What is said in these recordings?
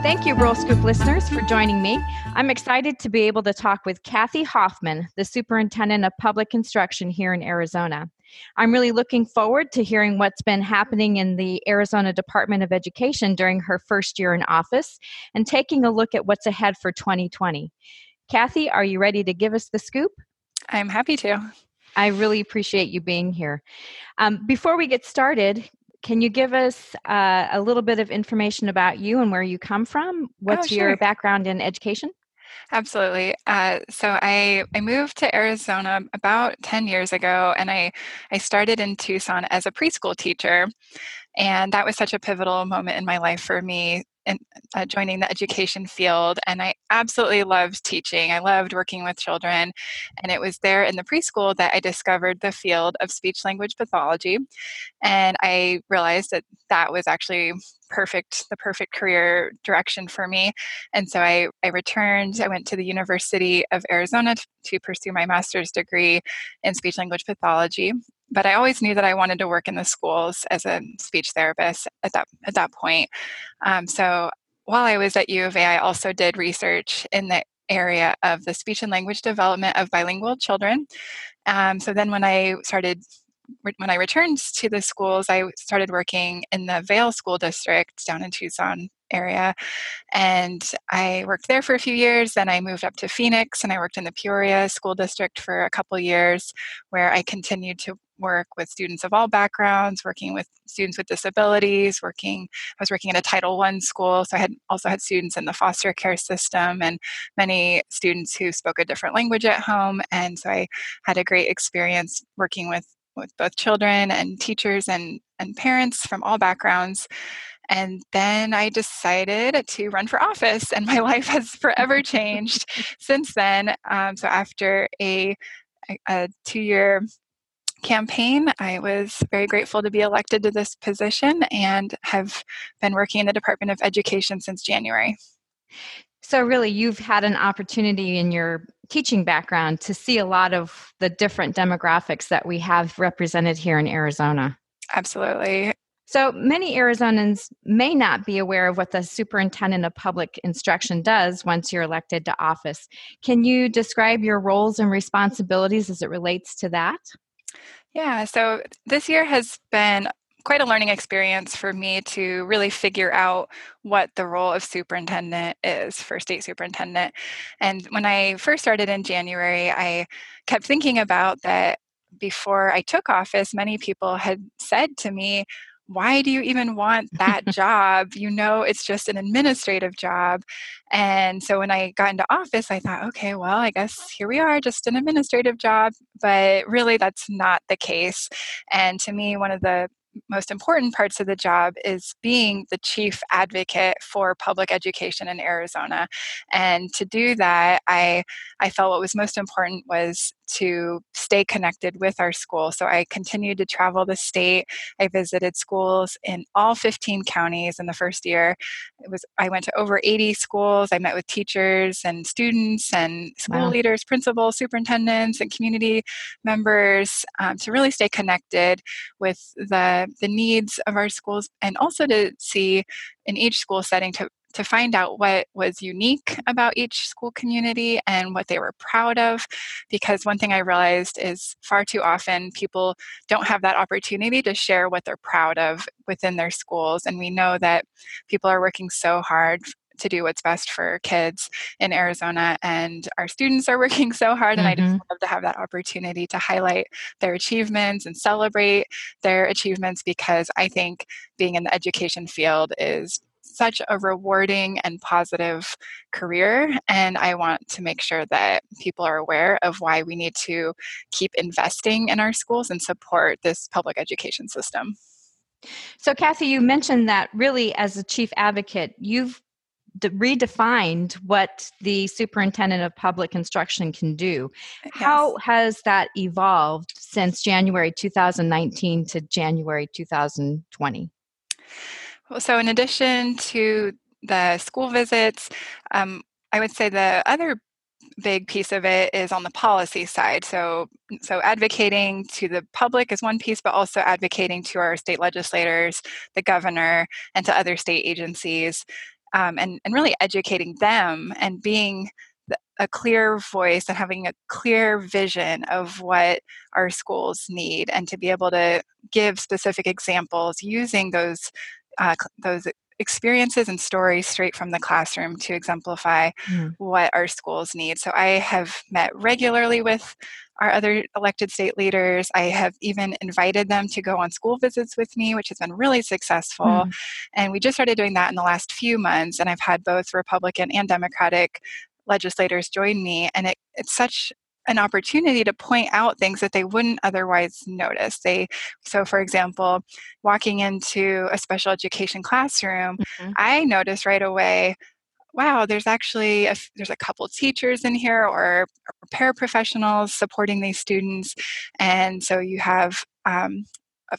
Thank you, Rural Scoop listeners, for joining me. I'm excited to be able to talk with Kathy Hoffman, the Superintendent of Public Instruction here in Arizona. I'm really looking forward to hearing what's been happening in the Arizona Department of Education during her first year in office and taking a look at what's ahead for 2020. Kathy, are you ready to give us the scoop? I'm happy to. I really appreciate you being here. Um, before we get started, can you give us uh, a little bit of information about you and where you come from? Oh, What's sure. your background in education? Absolutely. Uh, so I, I moved to Arizona about 10 years ago and I, I started in Tucson as a preschool teacher. And that was such a pivotal moment in my life for me in uh, joining the education field. And I absolutely loved teaching. I loved working with children. And it was there in the preschool that I discovered the field of speech language pathology. And I realized that that was actually perfect the perfect career direction for me and so I, I returned i went to the university of arizona to, to pursue my master's degree in speech language pathology but I always knew that I wanted to work in the schools as a speech therapist at that at that point. Um, so while I was at U of A, I also did research in the area of the speech and language development of bilingual children. Um, so then when I started when I returned to the schools, I started working in the Vail School District down in Tucson area. And I worked there for a few years. Then I moved up to Phoenix and I worked in the Peoria School District for a couple years, where I continued to work with students of all backgrounds, working with students with disabilities, working I was working in a Title One school, so I had also had students in the foster care system and many students who spoke a different language at home. And so I had a great experience working with with both children and teachers and, and parents from all backgrounds. And then I decided to run for office, and my life has forever changed since then. Um, so, after a, a two year campaign, I was very grateful to be elected to this position and have been working in the Department of Education since January. So, really, you've had an opportunity in your teaching background to see a lot of the different demographics that we have represented here in Arizona. Absolutely. So, many Arizonans may not be aware of what the superintendent of public instruction does once you're elected to office. Can you describe your roles and responsibilities as it relates to that? Yeah, so this year has been quite a learning experience for me to really figure out what the role of superintendent is for state superintendent. And when I first started in January, I kept thinking about that before I took office, many people had said to me, why do you even want that job? You know, it's just an administrative job. And so when I got into office, I thought, okay, well, I guess here we are, just an administrative job. But really, that's not the case. And to me, one of the most important parts of the job is being the chief advocate for public education in Arizona. And to do that, I I felt what was most important was to stay connected with our school. So I continued to travel the state. I visited schools in all 15 counties in the first year. It was I went to over 80 schools. I met with teachers and students and school wow. leaders, principals, superintendents, and community members um, to really stay connected with the the needs of our schools and also to see in each school setting to to find out what was unique about each school community and what they were proud of. Because one thing I realized is far too often people don't have that opportunity to share what they're proud of within their schools. And we know that people are working so hard to do what's best for kids in Arizona. And our students are working so hard, and mm-hmm. I just mm-hmm. love to have that opportunity to highlight their achievements and celebrate their achievements because I think being in the education field is such a rewarding and positive career. And I want to make sure that people are aware of why we need to keep investing in our schools and support this public education system. So, Kathy, you mentioned that really as a chief advocate, you've redefined what the superintendent of public instruction can do. Uh, yes. How has that evolved since January 2019 to January 2020? So, in addition to the school visits, um, I would say the other big piece of it is on the policy side. So, so advocating to the public is one piece, but also advocating to our state legislators, the governor, and to other state agencies, um, and and really educating them and being a clear voice and having a clear vision of what our schools need, and to be able to give specific examples using those uh, those experiences and stories straight from the classroom to exemplify mm. what our schools need. So I have met regularly with our other elected state leaders. I have even invited them to go on school visits with me, which has been really successful. Mm. And we just started doing that in the last few months. And I've had both Republican and Democratic legislators join me. And it, it's such an opportunity to point out things that they wouldn't otherwise notice. They so for example, walking into a special education classroom, mm-hmm. I noticed right away wow there's actually a, there's a couple teachers in here or, or paraprofessionals supporting these students and so you have um,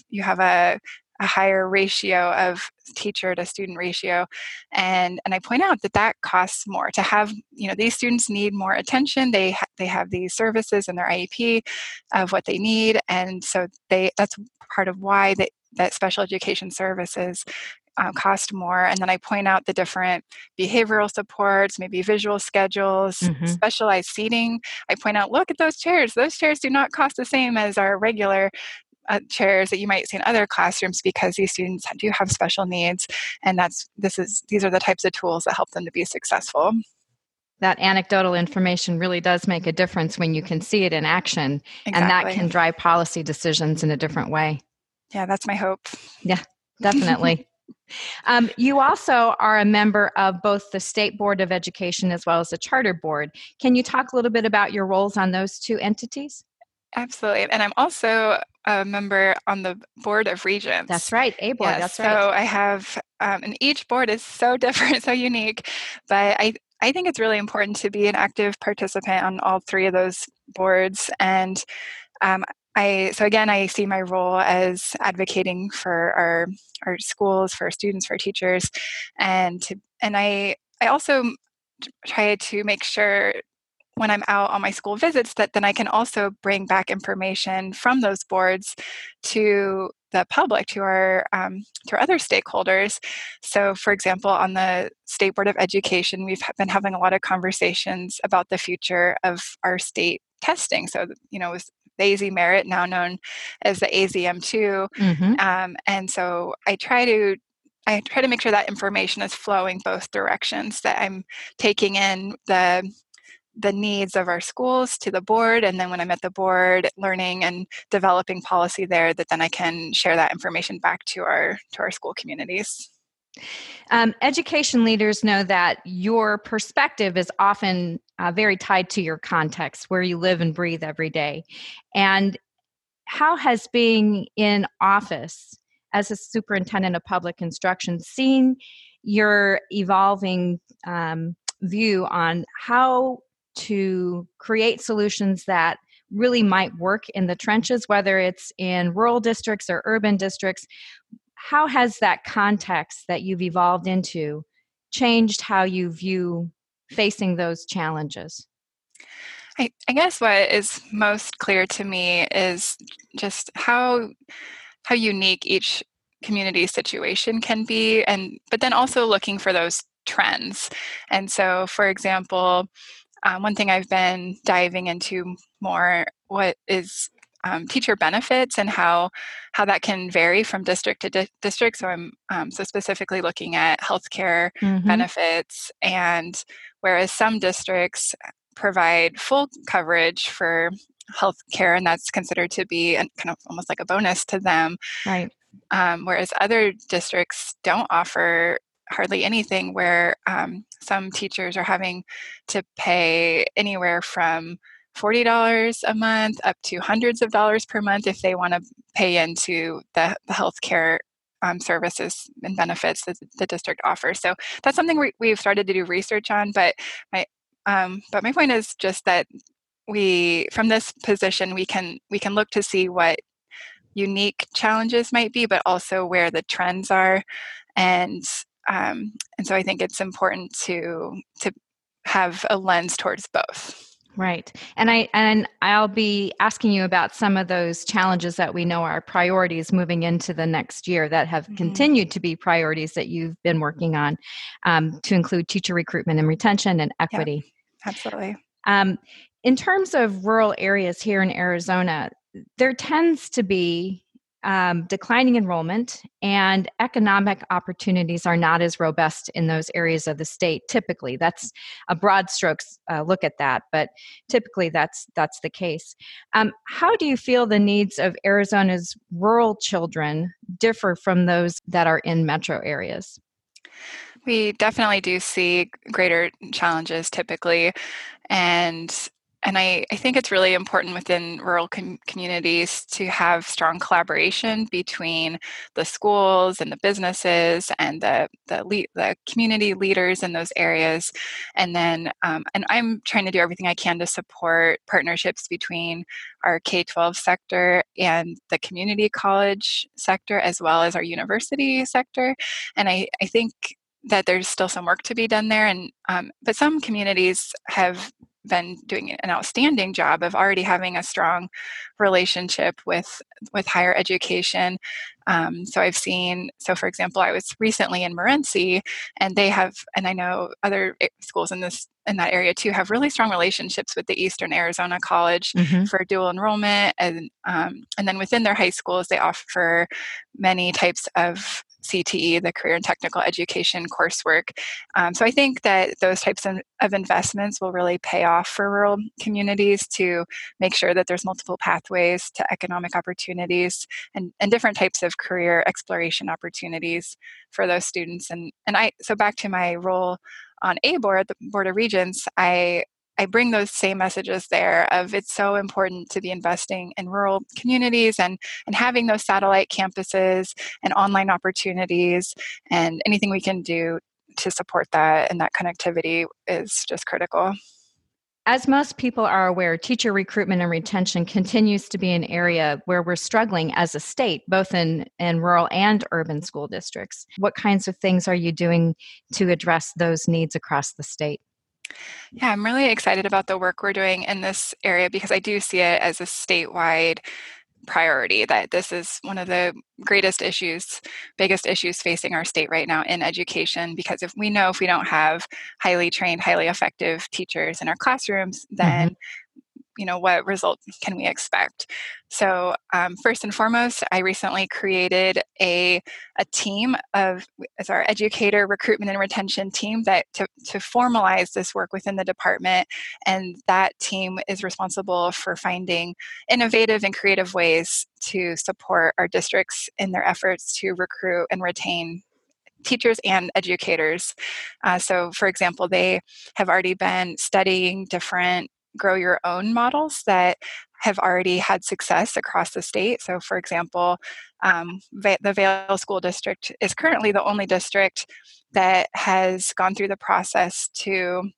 you have a, a higher ratio of teacher to student ratio and and i point out that that costs more to have you know these students need more attention they ha- they have these services in their iep of what they need and so they that's part of why that that special education services um, cost more. And then I point out the different behavioral supports, maybe visual schedules, mm-hmm. specialized seating. I point out, look at those chairs. Those chairs do not cost the same as our regular uh, chairs that you might see in other classrooms because these students do have special needs and that's this is these are the types of tools that help them to be successful. That anecdotal information really does make a difference when you can see it in action exactly. and that can drive policy decisions in a different way. Yeah that's my hope. Yeah definitely. Um, you also are a member of both the state board of education as well as the charter board. Can you talk a little bit about your roles on those two entities Absolutely. And I'm also a member on the board of regents. That's right, ABOR. That's right. So I have, um, and each board is so different, so unique. But I, I think it's really important to be an active participant on all three of those boards. And um, I, so again, I see my role as advocating for our our schools, for our students, for teachers, and to, and I I also try to make sure when I'm out on my school visits that then I can also bring back information from those boards to the public, to our um, to our other stakeholders. So, for example, on the State Board of Education, we've been having a lot of conversations about the future of our state testing. So, you know, with the AZ Merit, now known as the AZM2, mm-hmm. um, and so I try to I try to make sure that information is flowing both directions. That I'm taking in the the needs of our schools to the board and then when i'm at the board learning and developing policy there that then i can share that information back to our to our school communities. Um, education leaders know that your perspective is often uh, very tied to your context where you live and breathe every day. And how has being in office as a superintendent of public instruction seen your evolving um, view on how to create solutions that really might work in the trenches, whether it's in rural districts or urban districts. How has that context that you've evolved into changed how you view facing those challenges? I, I guess what is most clear to me is just how how unique each community situation can be and but then also looking for those trends and so for example um, one thing I've been diving into more what is um, teacher benefits and how how that can vary from district to di- district. So I'm um, so specifically looking at healthcare mm-hmm. benefits, and whereas some districts provide full coverage for health care, and that's considered to be kind of almost like a bonus to them. Right. Um, whereas other districts don't offer hardly anything where um, some teachers are having to pay anywhere from $40 a month up to hundreds of dollars per month if they want to pay into the, the healthcare um, services and benefits that the district offers. So that's something we, we've started to do research on. But my um, but my point is just that we from this position we can we can look to see what unique challenges might be, but also where the trends are, and um, and so I think it's important to to have a lens towards both. Right. And I and I'll be asking you about some of those challenges that we know are priorities moving into the next year that have mm-hmm. continued to be priorities that you've been working on um, to include teacher recruitment and retention and equity. Yeah, absolutely. Um, in terms of rural areas here in Arizona, there tends to be um, declining enrollment and economic opportunities are not as robust in those areas of the state typically. That's a broad strokes uh, look at that but typically that's that's the case. Um, how do you feel the needs of arizona's rural children differ from those that are in metro areas? We definitely do see greater challenges typically and and I, I, think it's really important within rural com- communities to have strong collaboration between the schools and the businesses and the the, le- the community leaders in those areas. And then um, and i'm trying to do everything i can to support partnerships between our k-12 sector and the community college sector as well as our university sector. And i, I think that there's still some work to be done there and um, but some communities have been doing an outstanding job of already having a strong relationship with with higher education. Um, so I've seen, so for example, I was recently in Morenci, and they have, and I know other eh, schools in this in that area too have really strong relationships with the Eastern Arizona College mm-hmm. for dual enrollment, and um, and then within their high schools they offer many types of CTE, the Career and Technical Education coursework. Um, so I think that those types of, of, investments will really pay off for rural communities to make sure that there's multiple pathways to economic opportunities and, and different types of career exploration opportunities for those students. And and I so back to my role on ABOR, the Board of Regents, I I bring those same messages there of it's so important to be investing in rural communities and, and having those satellite campuses and online opportunities and anything we can do to support that and that connectivity is just critical. As most people are aware, teacher recruitment and retention continues to be an area where we're struggling as a state, both in, in rural and urban school districts. What kinds of things are you doing to address those needs across the state? Yeah, I'm really excited about the work we're doing in this area because I do see it as a statewide priority that this is one of the greatest issues biggest issues facing our state right now in education because if we know if we don't have highly trained highly effective teachers in our classrooms then mm-hmm you know what result can we expect so um, first and foremost i recently created a, a team of as our educator recruitment and retention team that to, to formalize this work within the department and that team is responsible for finding innovative and creative ways to support our districts in their efforts to recruit and retain teachers and educators. Uh, so, for example, they have already been studying different grow your own models that have already had success across the state. So, for example, um, the Vail School District is currently the only district that has gone through the process to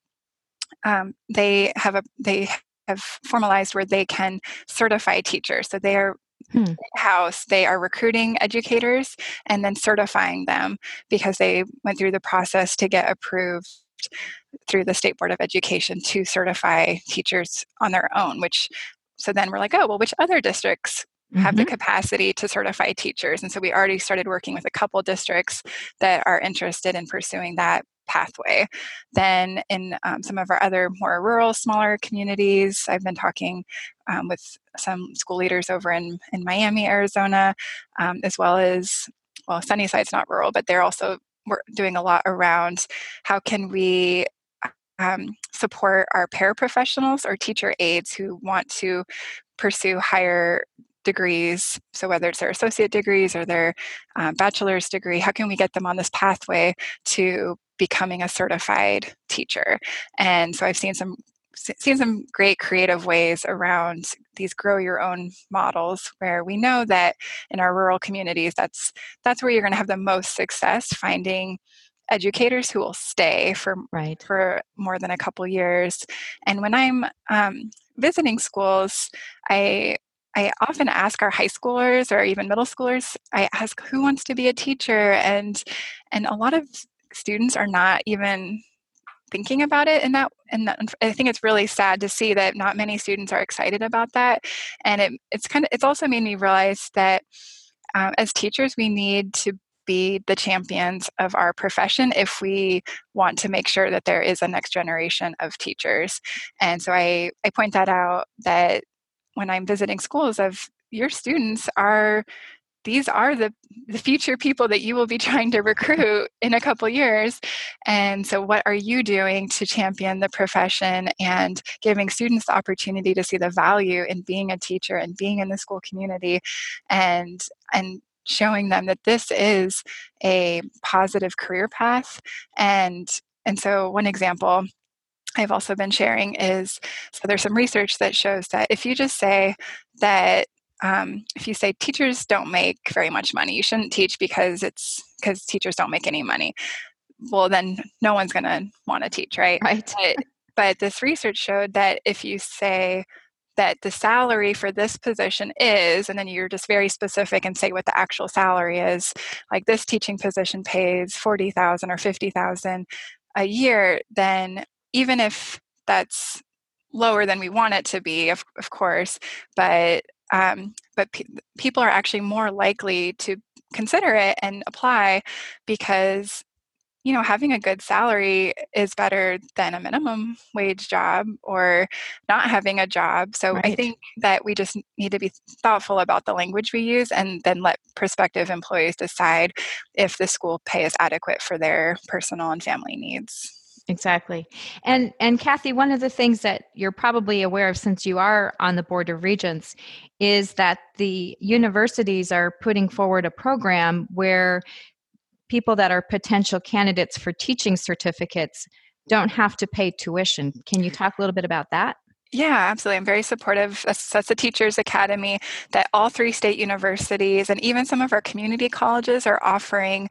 um, they have a they have formalized where they can certify teachers. So they are Hmm. house they are recruiting educators and then certifying them because they went through the process to get approved through the State Board of Education to certify teachers on their own, which so then we're like, oh, well, which other districts have mm-hmm. the capacity to certify teachers? And so we already started working with a couple districts that are interested in pursuing that pathway. Then in um, some of our other more rural, smaller communities, I've been talking um, with some school leaders over in, in Miami, Arizona, um, as well as well, Sunnyside's not rural, but they're also we're doing a lot around how can we um, support our paraprofessionals or teacher aides who want to pursue higher degrees. So whether it's their associate degrees or their uh, bachelor's degree how can we get them on this pathway to becoming a certified teacher? And so i've seen some seen some great creative ways around these grow your own models where we know that in our rural communities that's that's where you're going to have the most success finding educators who will stay for right. for more than a couple years. And when i'm um, visiting schools i I often ask our high schoolers or even middle schoolers, I ask who wants to be a teacher? And and a lot of students are not even thinking about it and that and that, i think it's really sad to see that not many students are excited about that. And it, it's kind of it's also made me realize that um, as teachers we need to be the champions of our profession if we want to make sure that there is a next generation of teachers. And so i i point that out that when i'm visiting schools of your students are these are the the future people that you will be trying to recruit in a couple years. And so what are you doing to champion the profession and giving students the opportunity to see the value in being a teacher and being in the school community? And and showing them that this is a positive career path and and so one example I've also been sharing is so there's some research that shows that if you just say that um, if you say teachers don't make very much money, you shouldn't teach because it's because teachers don't make any money. Well, then no one's going to want to teach, right? Right. But, but this research showed that if you say that the salary for this position is, and then you're just very specific and say what the actual salary is, like this teaching position pays forty thousand or fifty thousand a year, then even if that's lower than we want it to be, of, of course, but um, but pe- people are actually more likely to consider it and apply because you know having a good salary is better than a minimum wage job or not having a job so right. i think that we just need to be thoughtful about the language we use and then let prospective employees decide if the school pay is adequate for their personal and family needs Exactly. And and Kathy, one of the things that you're probably aware of since you are on the board of regents is that the universities are putting forward a program where people that are potential candidates for teaching certificates don't have to pay tuition. Can you talk a little bit about that? Yeah, absolutely. I'm very supportive. That's, the Teachers Academy that all three state universities and even some of our community colleges are offering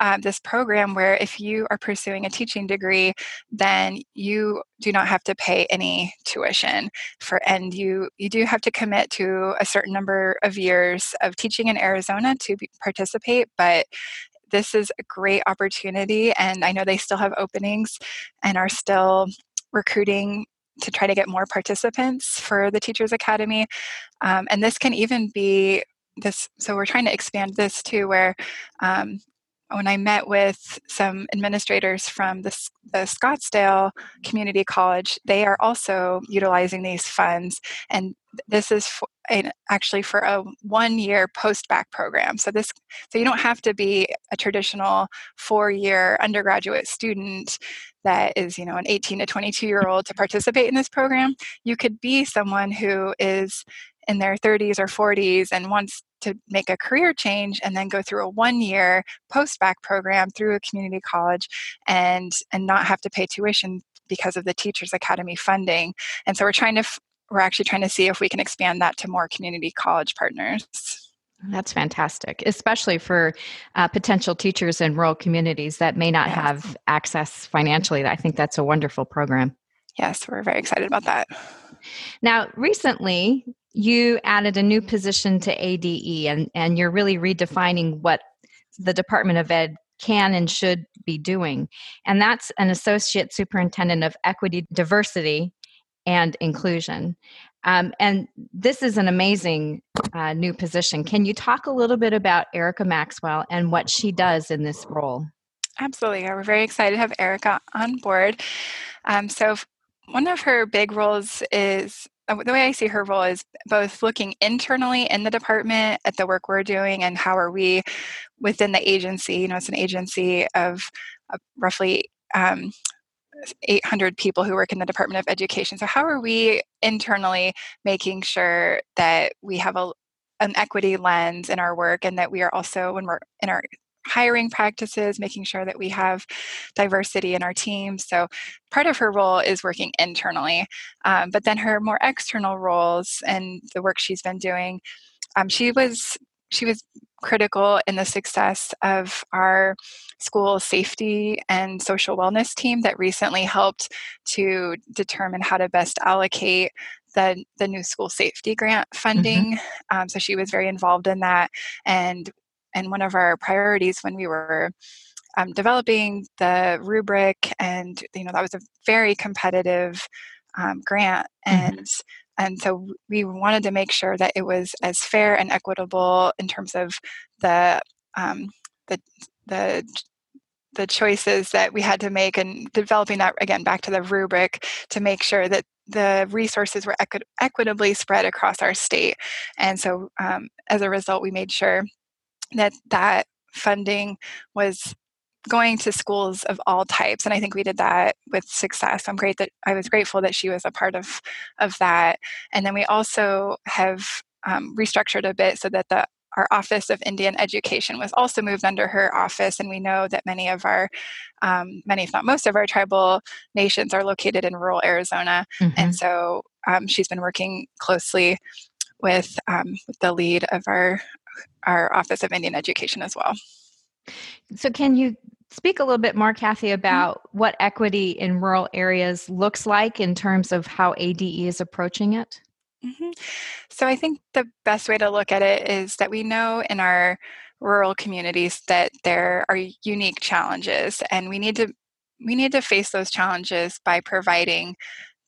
uh, this program where if you are pursuing a teaching degree, then you do not have to pay any tuition for, and you you do have to commit to a certain number of years of teaching in Arizona to be, participate, but this is a great opportunity and i know they still have openings and are still recruiting to try to get more participants for the teachers academy um, and this can even be this so we're trying to expand this too where um, when I met with some administrators from the, the, Scottsdale Community College, they are also utilizing these funds, and this is for, actually for a one-year post-bac program. So this, so you don't have to be a traditional four-year undergraduate student that is, you know, an 18 to 22 year old to participate in this program. You could be someone who is in their 30s or 40s and wants to make a career change and then go through a one year post bac program through a community college and and not have to pay tuition because of the teachers academy funding and so we're trying to we're actually trying to see if we can expand that to more community college partners that's fantastic, especially for uh, potential teachers in rural communities that may not yes. have access financially. I think that's a wonderful program. Yes, we're very excited about that. Now, recently, you added a new position to ADE and, and you're really redefining what the Department of Ed can and should be doing. And that's an associate superintendent of equity, diversity, and inclusion. Um, and this is an amazing uh, new position. Can you talk a little bit about Erica Maxwell and what she does in this role? Absolutely. We're very excited to have Erica on board. Um, so, one of her big roles is uh, the way I see her role is both looking internally in the department at the work we're doing and how are we within the agency. You know, it's an agency of uh, roughly um, 800 people who work in the Department of Education. So, how are we internally making sure that we have a, an equity lens in our work and that we are also, when we're in our hiring practices, making sure that we have diversity in our team. So part of her role is working internally, um, but then her more external roles and the work she's been doing, um, she was she was critical in the success of our school safety and social wellness team that recently helped to determine how to best allocate the, the new school safety grant mm-hmm. funding. Mm-hmm. Um, so she was very involved in that. And, and one of our priorities when we were um, developing the rubric, and you know that was a very competitive um, grant, and mm-hmm. and so we wanted to make sure that it was as fair and equitable in terms of the um, the the the choices that we had to make and developing that again back to the rubric to make sure that the resources were equi- equitably spread across our state and so um, as a result we made sure that that funding was going to schools of all types and i think we did that with success. I'm great that i was grateful that she was a part of of that. And then we also have um, restructured a bit so that the our Office of Indian Education was also moved under her office, and we know that many of our, um, many if not most of our tribal nations are located in rural Arizona, mm-hmm. and so um, she's been working closely with, um, with the lead of our our Office of Indian Education as well. So, can you speak a little bit more, Kathy, mm-hmm. about what equity in rural areas looks like in terms of how ADE is approaching it? Mm-hmm. So I think the best way to look at it is that we know in our rural communities that there are unique challenges, and we need to we need to face those challenges by providing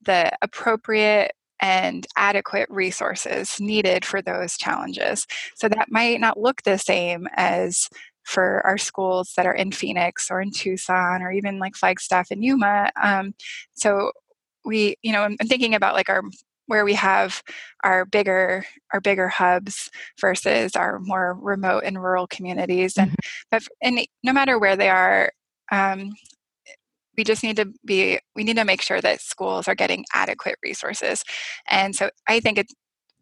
the appropriate and adequate resources needed for those challenges. So that might not look the same as for our schools that are in Phoenix or in Tucson or even like Flagstaff and Yuma. Um, so we, you know, I'm thinking about like our where we have our bigger our bigger hubs versus our more remote and rural communities and mm-hmm. but and no matter where they are um, we just need to be we need to make sure that schools are getting adequate resources and so i think it,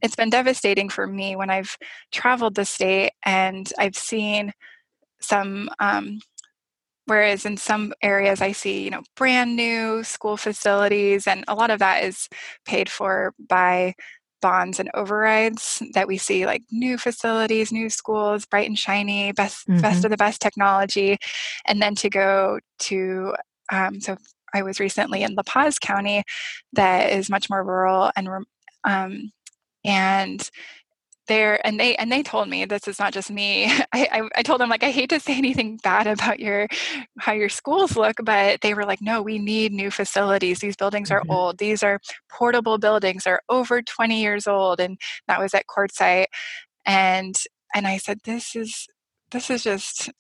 it's been devastating for me when i've traveled the state and i've seen some um, Whereas in some areas, I see, you know, brand new school facilities, and a lot of that is paid for by bonds and overrides that we see like new facilities, new schools, bright and shiny, best mm-hmm. best of the best technology, and then to go to um, so I was recently in La Paz County, that is much more rural and um, and there and they and they told me this is not just me I, I, I told them like i hate to say anything bad about your how your schools look but they were like no we need new facilities. These buildings are mm-hmm. old. These are portable buildings. Are over 20 years old and that was at quartzsite and and i said this is this is just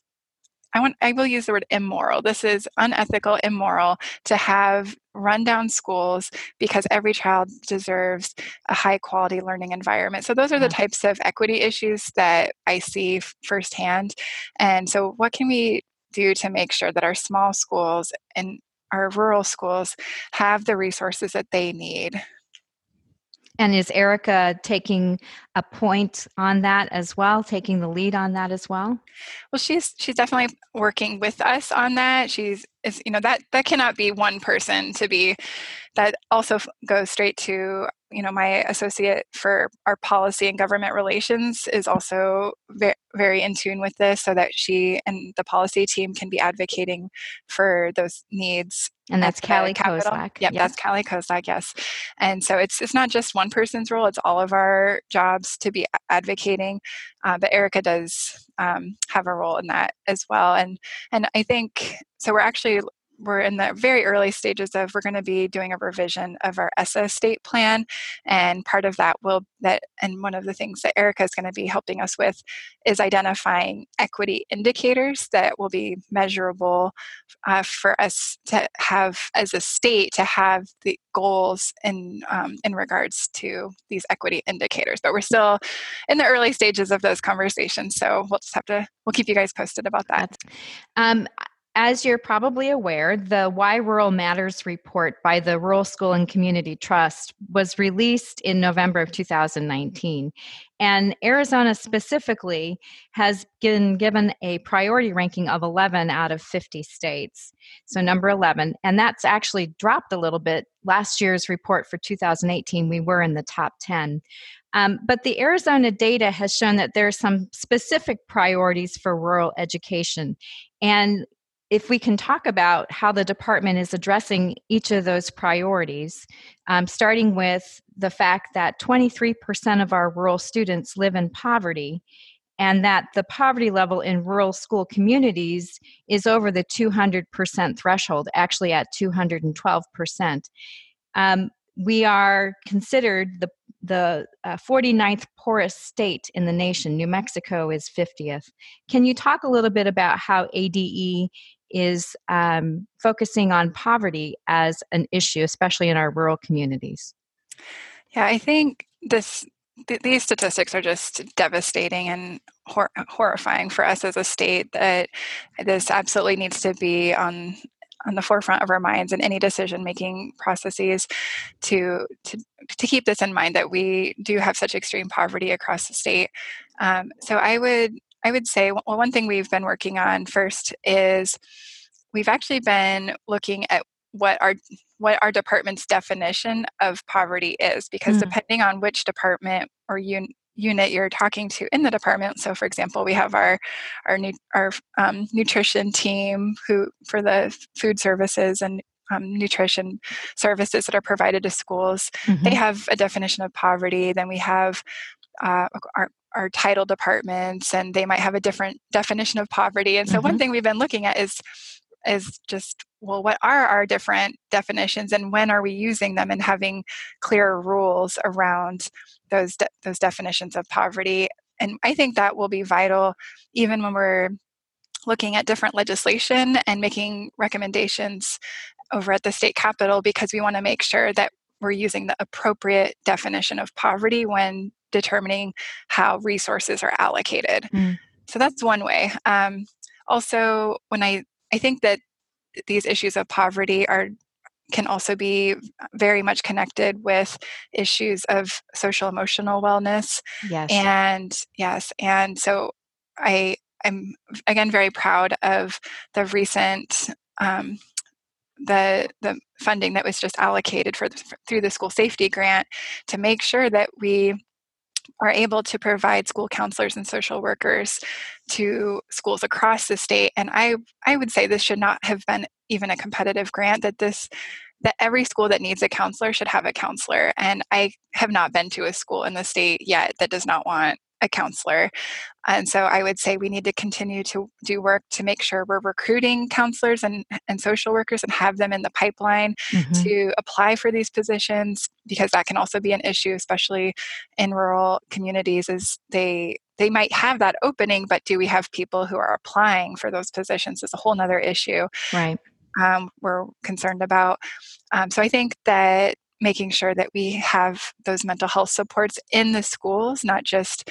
I want I will use the word immoral. This is unethical, immoral to have rundown schools because every child deserves a high quality learning environment. So those are the mm-hmm. types of equity issues that I see firsthand. And so what can we do to make sure that our small schools and our rural schools have the resources that they need? And is Erica taking a point on that as well, taking the lead on that as well? Well, she's she's definitely working with us on that. She's is you know that that cannot be one person to be that also goes straight to you know my associate for our policy and government relations is also very, very in tune with this so that she and the policy team can be advocating for those needs and that's Callie Kozak. Yep, yep, that's Callie Kozak, yes. And so it's it's not just one person's role; it's all of our jobs to be advocating. Uh, but Erica does um, have a role in that as well. And and I think so. We're actually we're in the very early stages of we're going to be doing a revision of our ESSA state plan and part of that will that and one of the things that erica is going to be helping us with is identifying equity indicators that will be measurable uh, for us to have as a state to have the goals in um, in regards to these equity indicators. But we're still in the early stages of those conversations so we'll just have to we'll keep you guys posted about that. Um, as you're probably aware, the Why Rural Matters report by the Rural School and Community Trust was released in November of 2019. And Arizona specifically has been given a priority ranking of 11 out of 50 states. So, number 11. And that's actually dropped a little bit. Last year's report for 2018, we were in the top 10. Um, but the Arizona data has shown that there are some specific priorities for rural education. And if we can talk about how the department is addressing each of those priorities, um, starting with the fact that 23% of our rural students live in poverty, and that the poverty level in rural school communities is over the 200% threshold, actually at 212%. Um, we are considered the the uh, 49th poorest state in the nation. New Mexico is 50th. Can you talk a little bit about how ADE is um, focusing on poverty as an issue, especially in our rural communities? Yeah, I think this th- these statistics are just devastating and hor- horrifying for us as a state. That this absolutely needs to be on on the forefront of our minds in any decision making processes to, to to keep this in mind that we do have such extreme poverty across the state um, so i would i would say well, one thing we've been working on first is we've actually been looking at what our what our department's definition of poverty is because mm. depending on which department or un- unit you're talking to in the department. So, for example, we have our our our um, nutrition team who for the food services and um, nutrition services that are provided to schools. Mm-hmm. They have a definition of poverty. Then we have uh, our our title departments, and they might have a different definition of poverty. And so, mm-hmm. one thing we've been looking at is is just well what are our different definitions and when are we using them and having clear rules around those de- those definitions of poverty and i think that will be vital even when we're looking at different legislation and making recommendations over at the state capitol because we want to make sure that we're using the appropriate definition of poverty when determining how resources are allocated mm. so that's one way um, also when i I think that these issues of poverty are can also be very much connected with issues of social emotional wellness. Yes. And yes, and so I I'm again very proud of the recent um, the the funding that was just allocated for the, through the school safety grant to make sure that we are able to provide school counselors and social workers to schools across the state. And i i would say this should not have been even a competitive grant that this that every school that needs a counselor should have a counselor. And i have not been to a school in the state yet that does not want a counselor. And so I would say we need to continue to do work to make sure we're recruiting counselors and, and social workers and have them in the pipeline mm-hmm. to apply for these positions because that can also be an issue, especially in rural communities, is they they might have that opening, but do we have people who are applying for those positions is a whole nother issue. Right. Um, we're concerned about. Um, so I think that making sure that we have those mental health supports in the schools, not just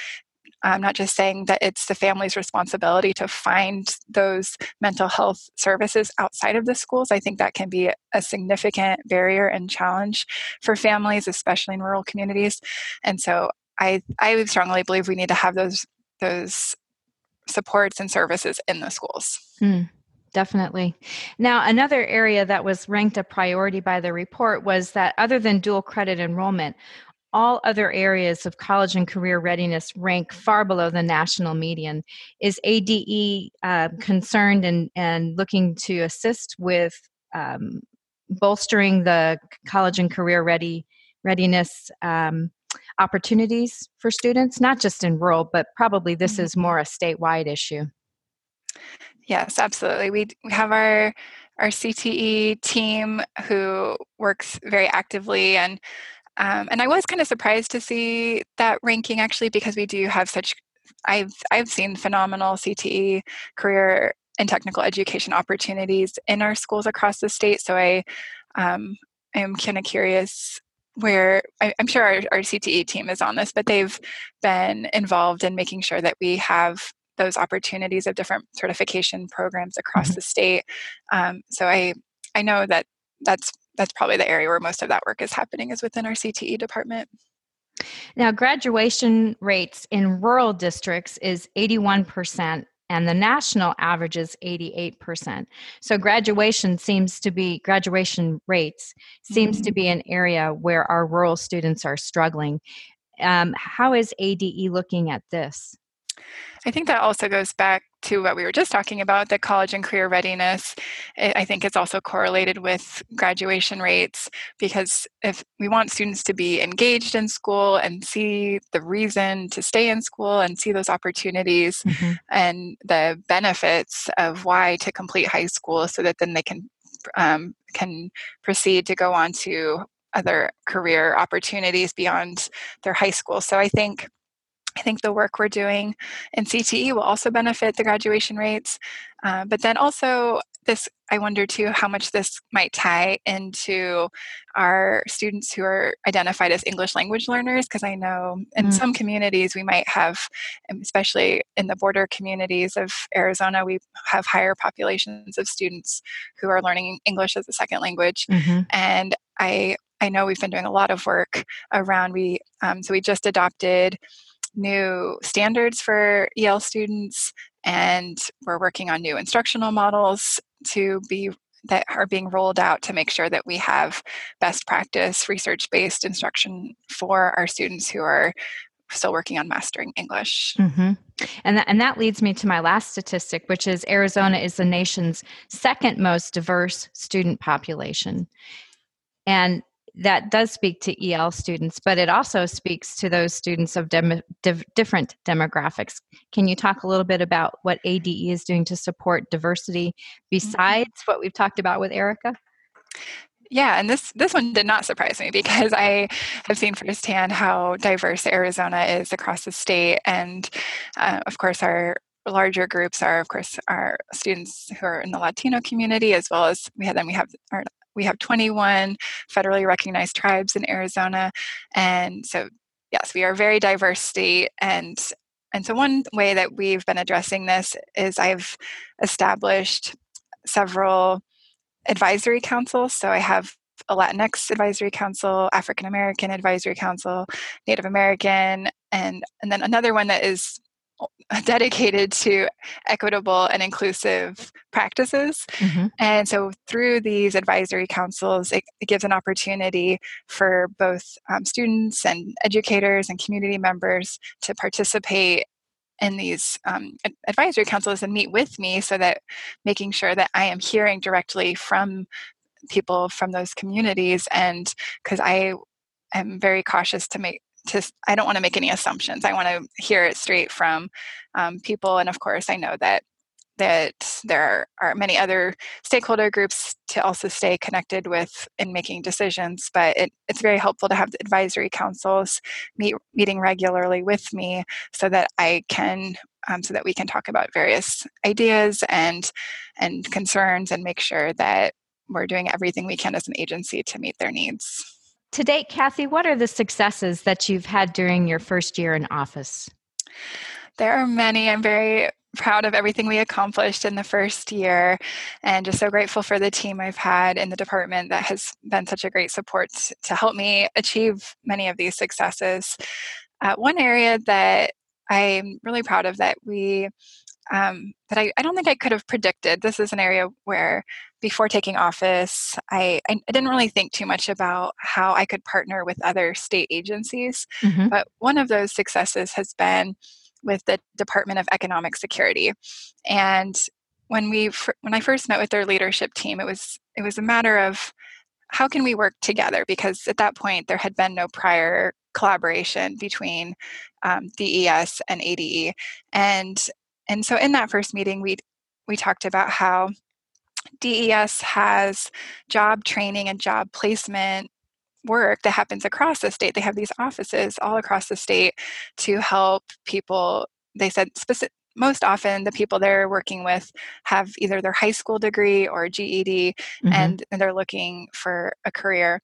I'm not just saying that it's the family's responsibility to find those mental health services outside of the schools. I think that can be a significant barrier and challenge for families, especially in rural communities. And so I, I strongly believe we need to have those those supports and services in the schools. Mm. Definitely. Now, another area that was ranked a priority by the report was that other than dual credit enrollment, all other areas of college and career readiness rank far below the national median. Is ADE uh, concerned and, and looking to assist with um, bolstering the college and career ready readiness um, opportunities for students, not just in rural, but probably this mm-hmm. is more a statewide issue? Yes, absolutely. We we have our our CTE team who works very actively and um, and I was kind of surprised to see that ranking actually because we do have such I've I've seen phenomenal CTE career and technical education opportunities in our schools across the state. So I um, am kind of curious where I, am sure our, our, CTE team is on this, but they've been involved in making sure that we have those opportunities of different certification programs across mm-hmm. the state. Um, so I I know that that's that's probably the area where most of that work is happening is within our CTE department. Now, graduation rates in rural districts is 81%, and the national average is 88%. So, graduation seems to be, graduation rates seems mm-hmm. to be an area where our rural students are struggling. Um, how is ADE looking at this? I think that also goes back to what we were just talking about the college and career readiness. I think it's also correlated with graduation rates because if we want students to be engaged in school and see the reason to stay in school and see those opportunities mm-hmm. and the benefits of why to complete high school so that then they can um, can proceed to go on to other career opportunities beyond their high school. So I think I think the work we're doing in CTE will also benefit the graduation rates. Uh, but then also, this I wonder too how much this might tie into our students who are identified as English language learners, because I know in mm. some communities we might have, um, especially in the border communities of Arizona, we have higher populations of students who are learning English as a second language. Mm-hmm. And I I know we've been doing a lot of work around we um, so we just adopted new standards for EL students, and we're working on new instructional models to be that are being rolled out to make sure that we have best practice research based instruction for our students who are still working on mastering English. Mm-hmm. And, that, and that leads me to my last statistic, which is Arizona is the nation's second most diverse student population. And that does speak to EL students, but it also speaks to those students of dem- div- different demographics. Can you talk a little bit about what ADE is doing to support diversity besides what we've talked about with Erica? Yeah, and this this one did not surprise me because I have seen firsthand how diverse Arizona is across the state, and uh, of course our larger groups are of course our students who are in the Latino community as well as we have then we have our we have 21 federally recognized tribes in Arizona. And so, yes, we are a very diverse state. And and so, one way that we've been addressing this is I've established several advisory councils. So, I have a Latinx advisory council, African American advisory council, Native American, and, and then another one that is dedicated to equitable and inclusive practices. Mm-hmm. And so, through these advisory councils, it, it gives an opportunity for both um, students and educators and community members to participate in these um, advisory councils and meet with me so that making sure that I am hearing directly from people from those communities and because I am very cautious to make to i don't want to make any assumptions i want to hear it straight from um, people and of course i know that that there are many other stakeholder groups to also stay connected with in making decisions but it, it's very helpful to have the advisory councils meet meeting regularly with me so that i can um, so that we can talk about various ideas and and concerns and make sure that we're doing everything we can as an agency to meet their needs to date, Kathy, what are the successes that you've had during your first year in office? There are many. I'm very proud of everything we accomplished in the first year and just so grateful for the team I've had in the department that has been such a great support to help me achieve many of these successes. Uh, one area that I'm really proud of that we um, that I, I don't think I could have predicted. This is an area where before taking office, I, I, didn't really think too much about how I could partner with other state agencies. Mm-hmm. But one of those successes has been with the Department of Economic Security. And when we when I first met with their leadership team, it was it was a matter of how can we work together because at that point there had been no prior collaboration between um, DES and ADE, and and so in that first meeting we we talked about how DES has job training and job placement work that happens across the state. They have these offices all across the state to help people. They said specific, most often the people they're working with have either their high school degree or GED mm-hmm. and, and they're looking for a career.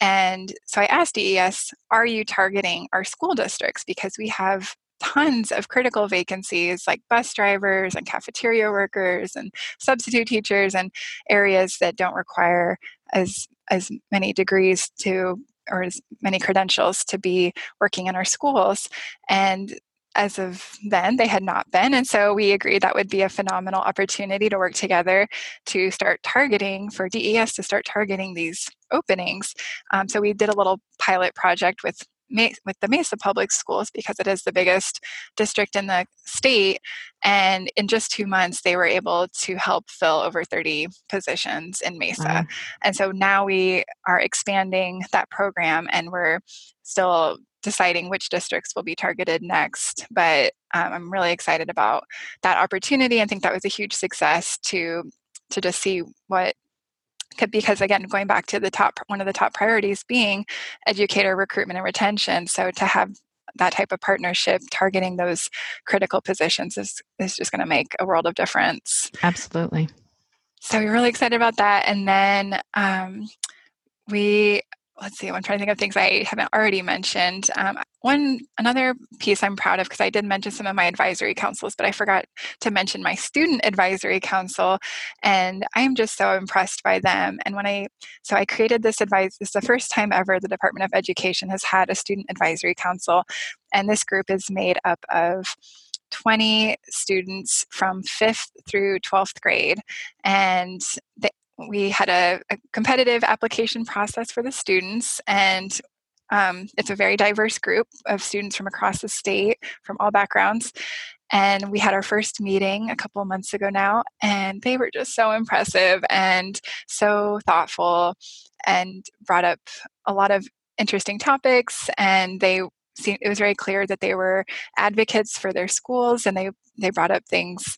And so I asked DES, are you targeting our school districts? Because we have tons of critical vacancies like bus drivers and cafeteria workers and substitute teachers and areas that don't require as as many degrees to or as many credentials to be working in our schools and as of then they had not been and so we agreed that would be a phenomenal opportunity to work together to start targeting for des to start targeting these openings um, so we did a little pilot project with with the Mesa Public Schools because it is the biggest district in the state. And in just two months, they were able to help fill over 30 positions in Mesa. Wow. And so now we are expanding that program and we're still deciding which districts will be targeted next. But um, I'm really excited about that opportunity. I think that was a huge success to to just see what could because again going back to the top one of the top priorities being educator recruitment and retention so to have that type of partnership targeting those critical positions is, is just going to make a world of difference absolutely so we're really excited about that and then um, we let's see, I'm trying to think of things I haven't already mentioned. Um, one another piece I'm proud of because I did mention some of my advisory councils, but I forgot to mention my student advisory council, and I am just so impressed by them. And when I so I created this advice, this is the first time ever the Department of Education has had a student advisory council, and this group is made up of 20 students from 5th through 12th grade and they, we had a, a, competitive application process for the students and um, it's a very diverse group of students from across the state from all backgrounds and we had our first meeting a couple months ago now and they were just so impressive and so thoughtful and brought up a lot of interesting topics and they seemed, it was very clear that they were advocates for their schools and they they brought up things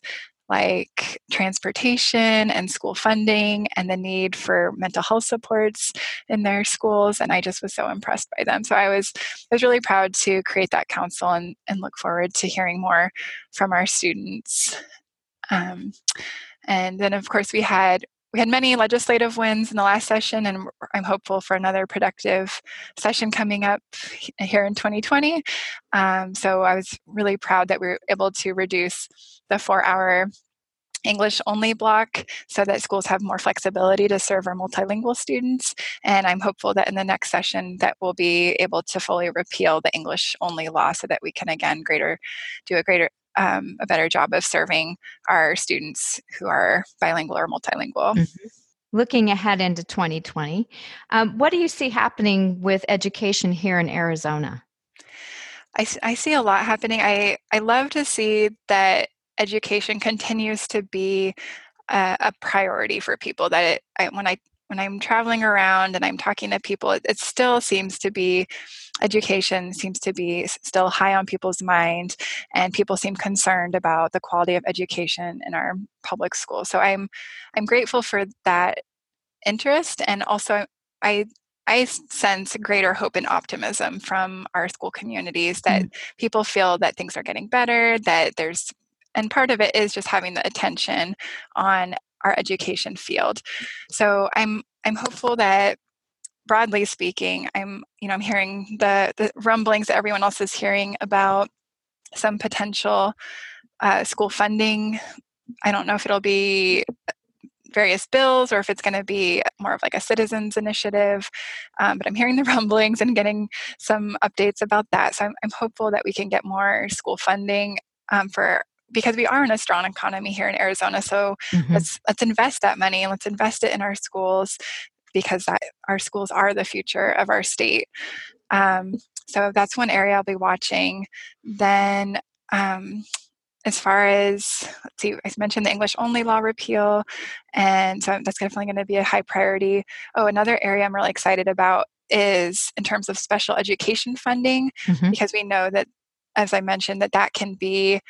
like transportation and school funding and the need for mental health supports in their schools and i just was so impressed by them. So i was i was really proud to create that council and, and look forward to hearing more from our students. Um, and then of course we had we had many legislative wins in the last session, and I'm hopeful for another productive session coming up here in 2020. Um, so I was really proud that we were able to reduce the four hour English only block so that schools have more flexibility to serve our multilingual students. And I'm hopeful that in the next session that we'll be able to fully repeal the English only law so that we can again greater do a greater um, a better job of serving our students who are bilingual or multilingual. Mm-hmm. Looking ahead into 2020, um, what do you see happening with education here in Arizona? I, I see a lot happening. I, I love to see that education continues to be a, a priority for people. That it, I, when I when I'm traveling around and I'm talking to people, it, it, still seems to be education seems to be still high on people's mind, and people seem concerned about the quality of education in our public schools. So I'm I'm grateful for that interest, and also I I sense greater hope and optimism from our school communities that mm. people feel that things are getting better, that there's and part of it is just having the attention on our education field. So I'm I'm hopeful that broadly speaking, I'm you know I'm hearing the the rumblings that everyone else is hearing about some potential uh, school funding. I don't know if it'll be various bills or if it's going to be more of like a citizens initiative um, but i'm hearing the rumblings and getting some updates about that so i'm, I'm hopeful that we can get more school funding um, for because we are in a strong economy here in Arizona. So mm-hmm. let's let's invest that money and let's invest it in our schools because that, our schools are the future of our state. Um, so that's one area I'll be watching. Then um, as far as let's see, I mentioned the English only law repeal, and so that's definitely going to be a high priority. Oh, another area I'm really excited about is in terms of special education funding, mm-hmm. because we know that, as I mentioned, that that can be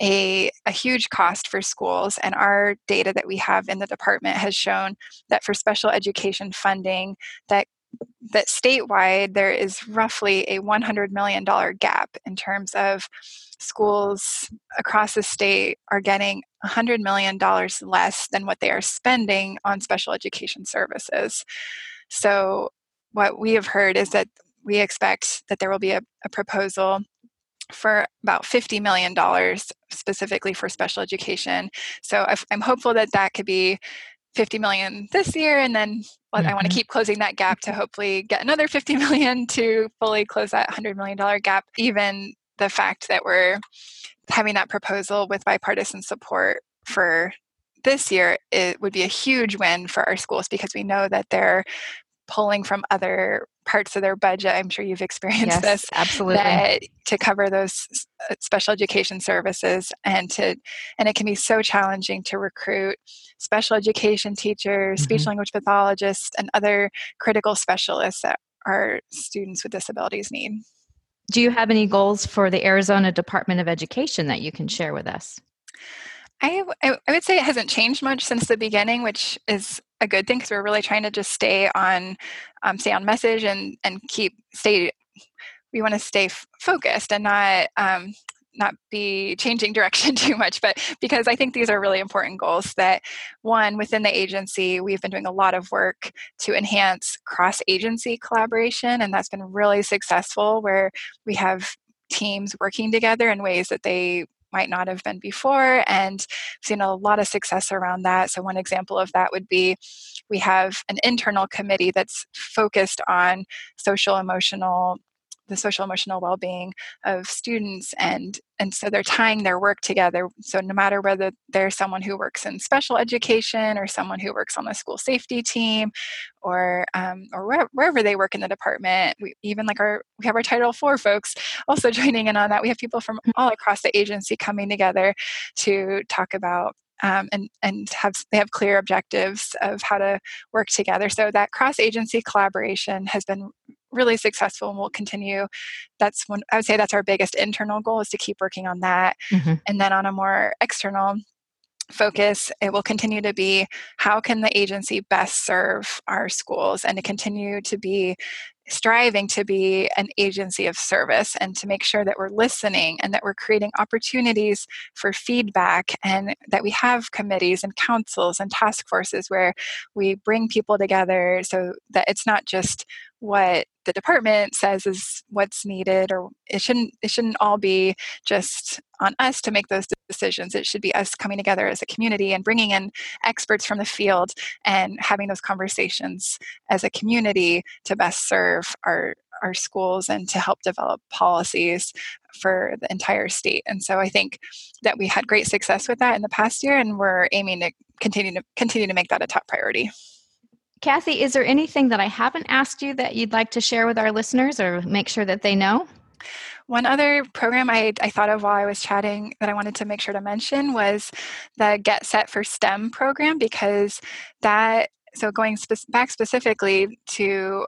a, a huge cost for schools. And our data that we have in the department has shown that for special education funding, that that statewide there is roughly a $100 million gap in terms of schools across the state are getting $100 million less than what they are spending on special education services. So, what we have heard is that we expect that there will be a, a proposal for about $50 million specifically for special education. So I'm hopeful that that could be 50 million this year and then mm-hmm. i want to keep closing that gap to hopefully get another 50 million to fully close that 100 million dollar gap even the fact that we're having that proposal with bipartisan support for this year it would be a huge win for our schools because we know that they're pulling from other parts of their budget i'm sure you've experienced yes, this absolutely. that, to cover those uh, special education services and to and it can be so challenging to recruit special education teachers mm-hmm. speech language pathologists and other critical specialists that our students with disabilities need. Do you have any goals for the arizona department of education that you can share with us? I, I would say it hasn't changed much since the beginning, which is a good thing because we're really trying to just stay on, um, stay on message and and keep stay. We want to stay f- focused and not um, not be changing direction too much, but because I think these are really important goals. That one within the agency, we've been doing a lot of work to enhance cross agency collaboration, and that's been really successful. Where we have teams working together in ways that they might not have been before and seen a lot of success around that. So one example of that would be we have an internal committee that's focused on social emotional the social emotional well-being of students and and so they're tying their work together. So no matter whether they're someone who works in special education or someone who works on the school safety team or um, or where, wherever they work in the department we even like our we have our title IV folks also joining in on that. We have people from all across the agency coming together to talk about um, and and have they have clear objectives of how to work together. So that cross agency collaboration has been really successful and we'll continue. That's one I would say that's our biggest internal goal is to keep working on that. Mm-hmm. And then on a more external focus it will continue to be how can the agency best serve our schools and to continue to be striving to be an agency of service and to make sure that we're listening and that we're creating opportunities for feedback and that we have committees and councils and task forces where we bring people together so that it's not just what the department says is what's needed or it shouldn't it shouldn't all be just on us to make those decisions it should be us coming together as a community and bringing in experts from the field and having those conversations as a community to best serve our our schools and to help develop policies for the entire state. And so I think that we had great success with that in the past year and we're aiming to continue to continue to make that a top priority. Kathy, is there anything that I haven't asked you that you'd like to share with our listeners or make sure that they know? One other program I, I thought of while I was chatting that I wanted to make sure to mention was the Get Set for STEM program because that, so going spe- back specifically to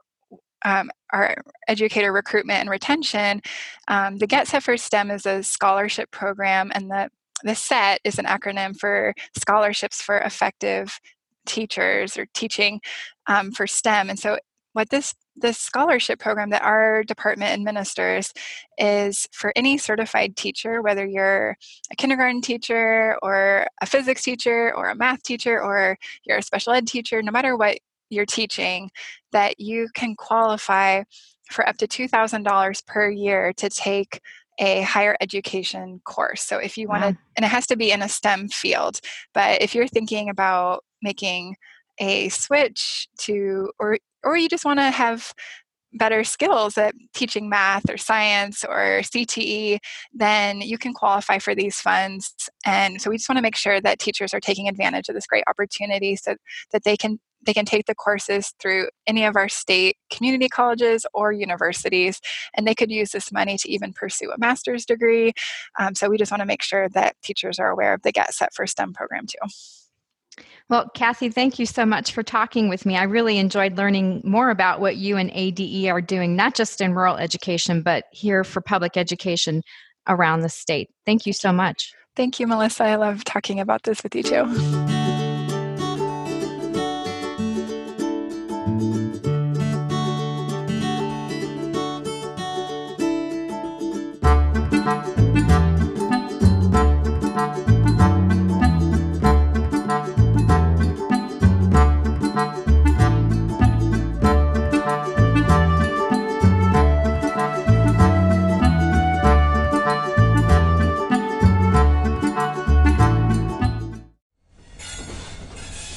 um, our educator recruitment and retention, um, the Get Set for STEM is a scholarship program, and the the SET is an acronym for Scholarships for Effective teachers or teaching um, for STEM. And so, what this this scholarship program that our department administers is for any certified teacher, whether you're a kindergarten teacher or a physics teacher or a math teacher or you're a special ed teacher, no matter what you're teaching, that you can qualify for up to $2,000 per year to take a higher education course. So if you want to, and it has to be in a STEM field, but if you're thinking about making a switch to, or or you just want to have better skills at teaching math or science or CTE, then you can qualify for these funds. And so we just want to make sure that teachers are taking advantage of this great opportunity so that they can they can take the courses through any of our state community colleges or universities, and they could use this money to even pursue a master's degree. Um, so we just want to make sure that teachers are aware of the Get Set for STEM program too. Well, Kathy, thank you so much for talking with me. I really enjoyed learning more about what you and ADE are doing, not just in rural education, but here for public education around the state. Thank you so much. Thank you, Melissa. I love talking about this with you too.